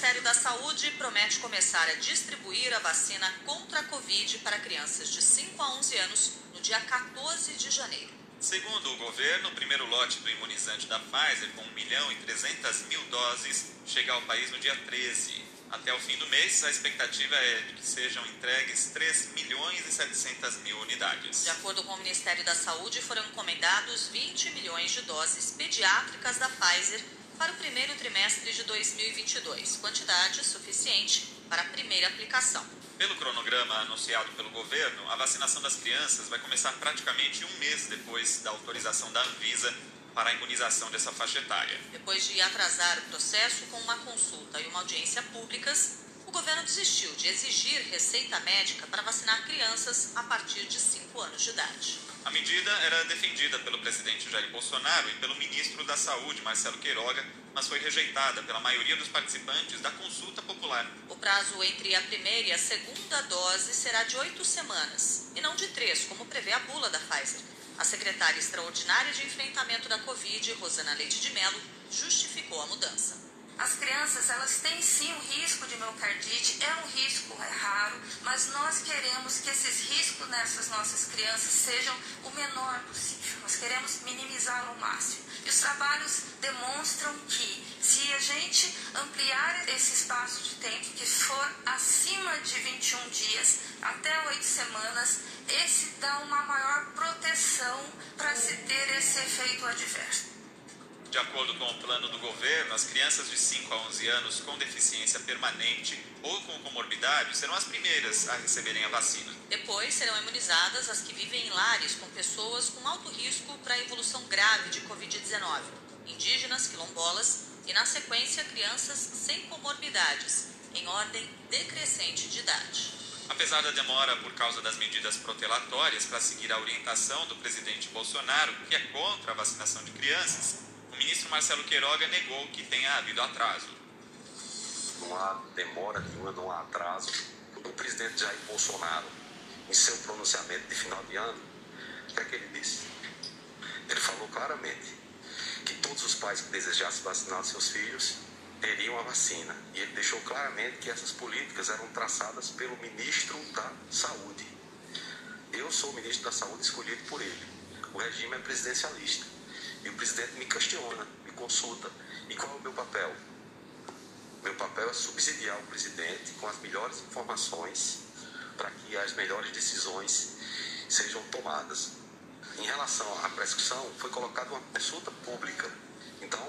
Ministério da Saúde promete começar a distribuir a vacina contra a Covid para crianças de 5 a 11 anos no dia 14 de janeiro. Segundo o governo, o primeiro lote do imunizante da Pfizer, com 1 milhão e 300 mil doses, chega ao país no dia 13. Até o fim do mês, a expectativa é de que sejam entregues 3 milhões e 700 mil unidades. De acordo com o Ministério da Saúde, foram encomendados 20 milhões de doses pediátricas da Pfizer para o primeiro trimestre de 2022, quantidade suficiente para a primeira aplicação. Pelo cronograma anunciado pelo governo, a vacinação das crianças vai começar praticamente um mês depois da autorização da Anvisa para a imunização dessa faixa etária. Depois de atrasar o processo com uma consulta e uma audiência públicas, o governo desistiu de exigir receita médica para vacinar crianças a partir de 5 anos de idade. A medida era defendida pelo presidente Jair Bolsonaro e pelo ministro da Saúde, Marcelo Queiroga, mas foi rejeitada pela maioria dos participantes da consulta popular. O prazo entre a primeira e a segunda dose será de oito semanas, e não de três, como prevê a bula da Pfizer. A secretária extraordinária de enfrentamento da Covid, Rosana Leite de Mello, justificou a mudança. As crianças, elas têm sim um risco de miocardite, é um risco, é raro, mas nós queremos que esses riscos nessas nossas crianças sejam o menor possível. Nós queremos minimizá-lo ao máximo. E os trabalhos demonstram que se a gente ampliar esse espaço de tempo, que for acima de 21 dias, até 8 semanas, esse dá uma maior proteção para se ter esse efeito adverso. De acordo com o plano do governo, as crianças de 5 a 11 anos com deficiência permanente ou com comorbidade serão as primeiras a receberem a vacina. Depois serão imunizadas as que vivem em lares com pessoas com alto risco para evolução grave de Covid-19, indígenas, quilombolas e, na sequência, crianças sem comorbidades, em ordem decrescente de idade. Apesar da demora por causa das medidas protelatórias para seguir a orientação do presidente Bolsonaro, que é contra a vacinação de crianças, ministro Marcelo Queiroga negou que tenha havido atraso. Não há demora nenhuma, não há atraso. O presidente Jair Bolsonaro, em seu pronunciamento de final de ano, o que é que ele disse? Ele falou claramente que todos os pais que desejassem vacinar seus filhos teriam a vacina. E ele deixou claramente que essas políticas eram traçadas pelo ministro da Saúde. Eu sou o ministro da Saúde escolhido por ele. O regime é presidencialista. E o presidente me questiona, me consulta. E qual é o meu papel? Meu papel é subsidiar o presidente com as melhores informações para que as melhores decisões sejam tomadas. Em relação à prescrição, foi colocada uma consulta pública. Então,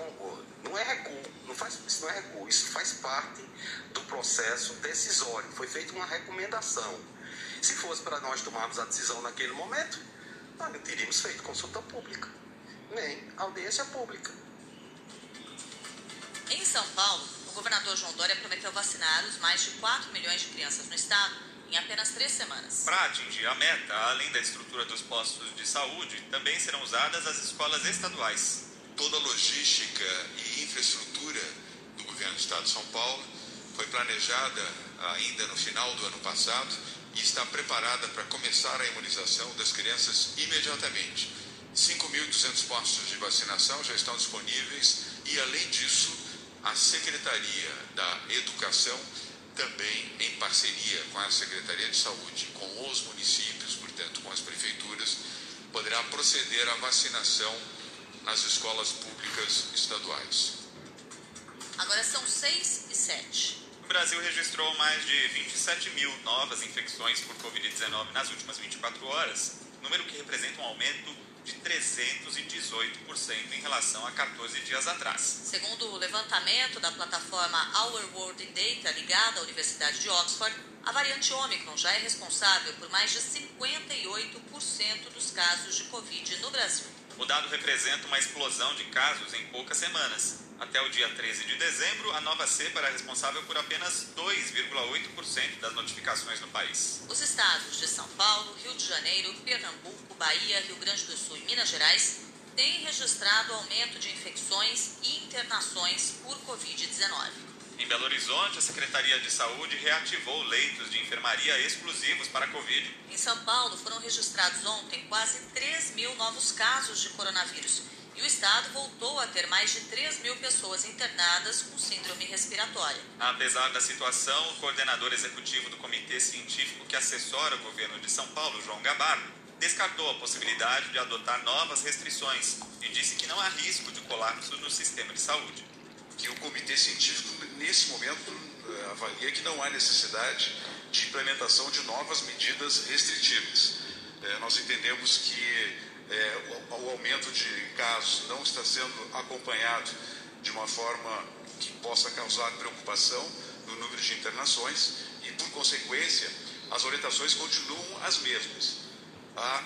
não é recuo, não faz, isso não é recuo, isso faz parte do processo decisório. Foi feita uma recomendação. Se fosse para nós tomarmos a decisão naquele momento, nós não teríamos feito consulta pública nem audiência pública. Em São Paulo, o governador João Dória prometeu vacinar os mais de 4 milhões de crianças no estado em apenas três semanas. Para atingir a meta, além da estrutura dos postos de saúde, também serão usadas as escolas estaduais. Toda a logística e infraestrutura do governo do estado de São Paulo foi planejada ainda no final do ano passado e está preparada para começar a imunização das crianças imediatamente. 5.200 postos de vacinação já estão disponíveis e, além disso, a Secretaria da Educação, também em parceria com a Secretaria de Saúde, com os municípios, portanto, com as prefeituras, poderá proceder à vacinação nas escolas públicas estaduais. Agora são 6 e 7. O Brasil registrou mais de 27 mil novas infecções por Covid-19 nas últimas 24 horas, número que representa um aumento de 318% em relação a 14 dias atrás. Segundo o levantamento da plataforma Our World in Data, ligada à Universidade de Oxford, a variante Omicron já é responsável por mais de 58% dos casos de Covid no Brasil. O dado representa uma explosão de casos em poucas semanas. Até o dia 13 de dezembro, a nova cepa era responsável por apenas 2,8% das notificações no país. Os estados de São Paulo, Rio de Janeiro, Pernambuco, Bahia, Rio Grande do Sul e Minas Gerais têm registrado aumento de infecções e internações por Covid-19. Em Belo Horizonte, a Secretaria de Saúde reativou leitos de enfermaria exclusivos para a Covid. Em São Paulo, foram registrados ontem quase 3 mil novos casos de coronavírus e o estado voltou a ter mais de 3 mil pessoas internadas com síndrome respiratória. Apesar da situação, o coordenador executivo do Comitê Científico que assessora o governo de São Paulo, João Gabardo, descartou a possibilidade de adotar novas restrições e disse que não há risco de colapso no sistema de saúde. Que o Comitê Científico, nesse momento, eh, avalia que não há necessidade de implementação de novas medidas restritivas. É, nós entendemos que é, o, o, aumento de casos não está sendo acompanhado de uma forma que possa causar preocupação no número de internações e, por consequência, as orientações continuam as mesmas. A,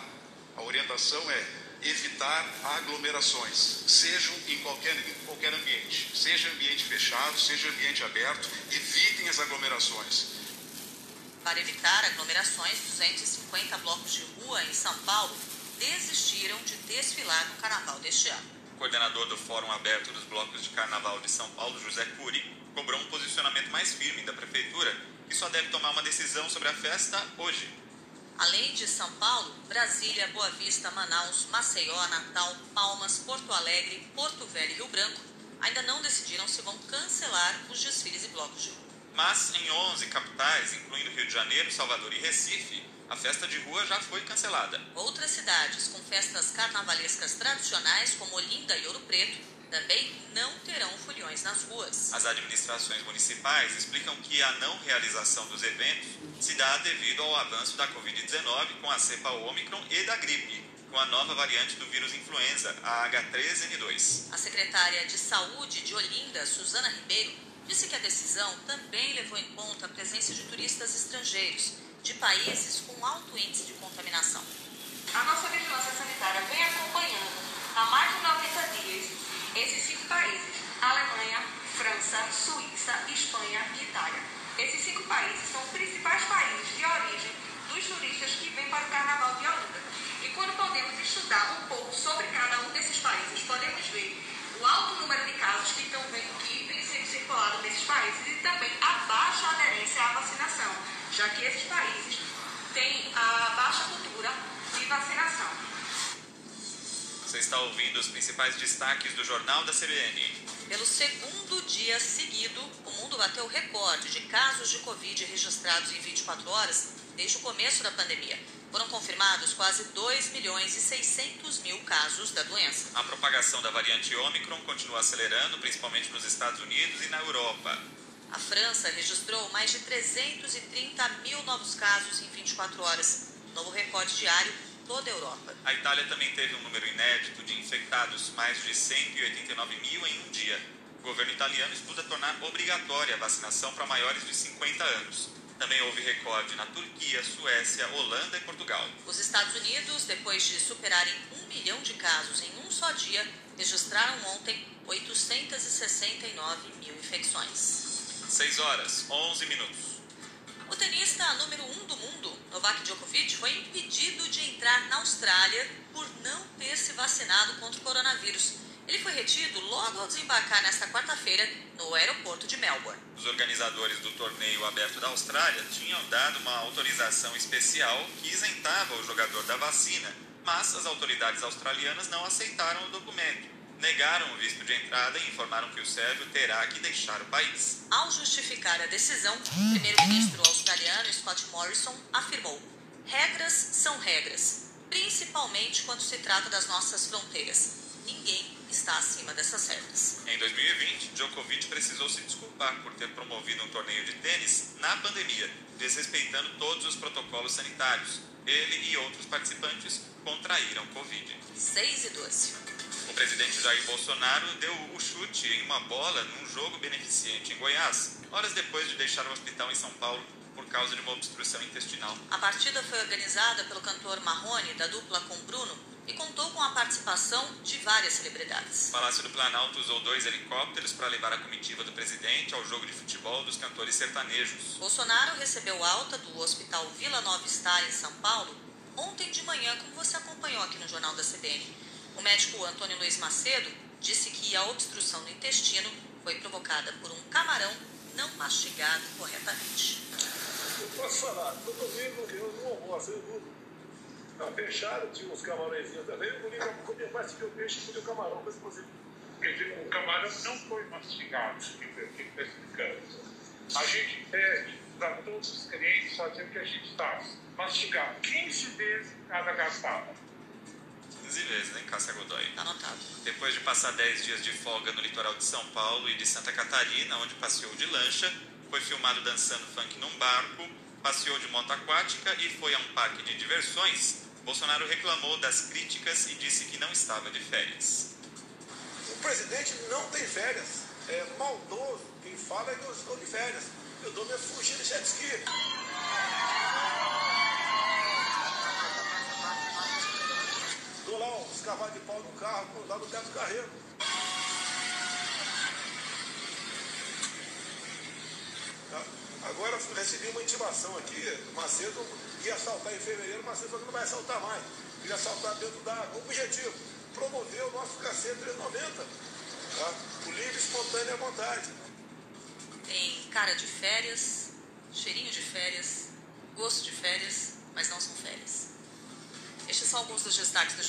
a orientação é evitar aglomerações, sejam em qualquer, em qualquer ambiente, seja ambiente fechado, seja ambiente aberto, evitem as aglomerações. Para evitar aglomerações, 250 blocos de rua em São Paulo desistiram de desfilar no carnaval deste ano. O coordenador do Fórum Aberto dos Blocos de Carnaval de São Paulo, José Cury, cobrou um posicionamento mais firme da Prefeitura, que só deve tomar uma decisão sobre a festa hoje. Além de São Paulo, Brasília, Boa Vista, Manaus, Maceió, Natal, Palmas, Porto Alegre, Porto Velho e Rio Branco ainda não decidiram se vão cancelar os desfiles e blocos de rua. Mas em 11 capitais, incluindo Rio de Janeiro, Salvador e Recife, a festa de rua já foi cancelada. Outras cidades com festas carnavalescas tradicionais, como Olinda e Ouro Preto, também não terão foliões nas ruas. As administrações municipais explicam que a não realização dos eventos se dá devido ao avanço da Covid-19 com a cepa Ômicron e da gripe, com a nova variante do vírus influenza, a H3N2. A secretária de Saúde de Olinda, Suzana Ribeiro, disse que a decisão também levou em conta a presença de turistas estrangeiros de países com alto índice de contaminação. A nossa vigilância sanitária vem acompanhando há mais de 90 dias esses cinco países: Alemanha, França, Suíça, Espanha e Itália. Esses cinco países são os principais países de origem dos turistas que vêm para o Carnaval de Olinda. E quando podemos estudar um pouco sobre cada um desses países, podemos ver o alto número de casos que estão vendo que vem sendo circulado nesses países e também a baixa aderência à vacinação já que esses países têm a baixa cultura de vacinação. Você está ouvindo os principais destaques do Jornal da CBN. Pelo segundo dia seguido, o mundo bateu recorde de casos de Covid registrados em 24 horas desde o começo da pandemia. Foram confirmados quase 2 milhões e 600 mil casos da doença. A propagação da variante Omicron continua acelerando, principalmente nos Estados Unidos e na Europa. A França registrou mais de 330 mil novos casos em 24 horas, novo recorde diário toda a Europa. A Itália também teve um número inédito de infectados, mais de 189 mil em um dia. O governo italiano estuda tornar obrigatória a vacinação para maiores de 50 anos. Também houve recorde na Turquia, Suécia, Holanda e Portugal. Os Estados Unidos, depois de superarem um milhão de casos em um só dia, registraram ontem 869 mil infecções. 6 horas, 11 minutos. O tenista número 1 um do mundo, Novak Djokovic, foi impedido de entrar na Austrália por não ter se vacinado contra o coronavírus. Ele foi retido logo ao desembarcar nesta quarta-feira no aeroporto de Melbourne. Os organizadores do torneio aberto da Austrália tinham dado uma autorização especial que isentava o jogador da vacina, mas as autoridades australianas não aceitaram o documento negaram o visto de entrada e informaram que o sérvio terá que deixar o país. Ao justificar a decisão, o primeiro-ministro australiano Scott Morrison afirmou: regras são regras, principalmente quando se trata das nossas fronteiras. Ninguém está acima dessas regras. Em 2020, Djokovic precisou se desculpar por ter promovido um torneio de tênis na pandemia, desrespeitando todos os protocolos sanitários. Ele e outros participantes contraíram Covid. 6 e 12. O presidente Jair Bolsonaro deu o chute em uma bola num jogo beneficente em Goiás, horas depois de deixar o hospital em São Paulo por causa de uma obstrução intestinal. A partida foi organizada pelo cantor Marrone, da dupla com Bruno, e contou com a participação de várias celebridades. O Palácio do Planalto usou dois helicópteros para levar a comitiva do presidente ao jogo de futebol dos cantores sertanejos. Bolsonaro recebeu alta do Hospital Vila Nova Star, em São Paulo, ontem de manhã, como você acompanhou aqui no Jornal da CBN. O médico Antônio Luiz Macedo disse que a obstrução do intestino foi provocada por um camarão não mastigado corretamente. Eu posso falar, no domingo eu não almoço, eu durmo. Tá fechado, tinha uns camarõezinhos também. Eu comi, comi mastiguei o peixe e comi o camarão, mas inclusive. Quer dizer, o camarão não foi mastigado, que está explicando. A gente pede para todos os clientes fazer o que a gente faz: mastigar 15 vezes cada garfada. 15 vezes, hein, Cássia Godoy? Tá anotado. Depois de passar 10 dias de folga no litoral de São Paulo e de Santa Catarina, onde passeou de lancha, foi filmado dançando funk num barco, passeou de moto aquática e foi a um parque de diversões, Bolsonaro reclamou das críticas e disse que não estava de férias. O presidente não tem férias. É maldoso. Quem fala é que eu estou de férias. Eu dou minha fugida de jet ski. Dou lá uns cavalos de pau no carro, lá no teto do carreiro. Tá? Agora recebi uma intimação aqui, Macedo ia assaltar em fevereiro, Macedo falou que não vai assaltar mais. Ia assaltar dentro da água. Objetivo, promover o nosso KC 390. Tá? O livre, espontâneo vontade. Tem cara de férias, cheirinho de férias, gosto de férias, mas não são férias. Estes são alguns dos destaques do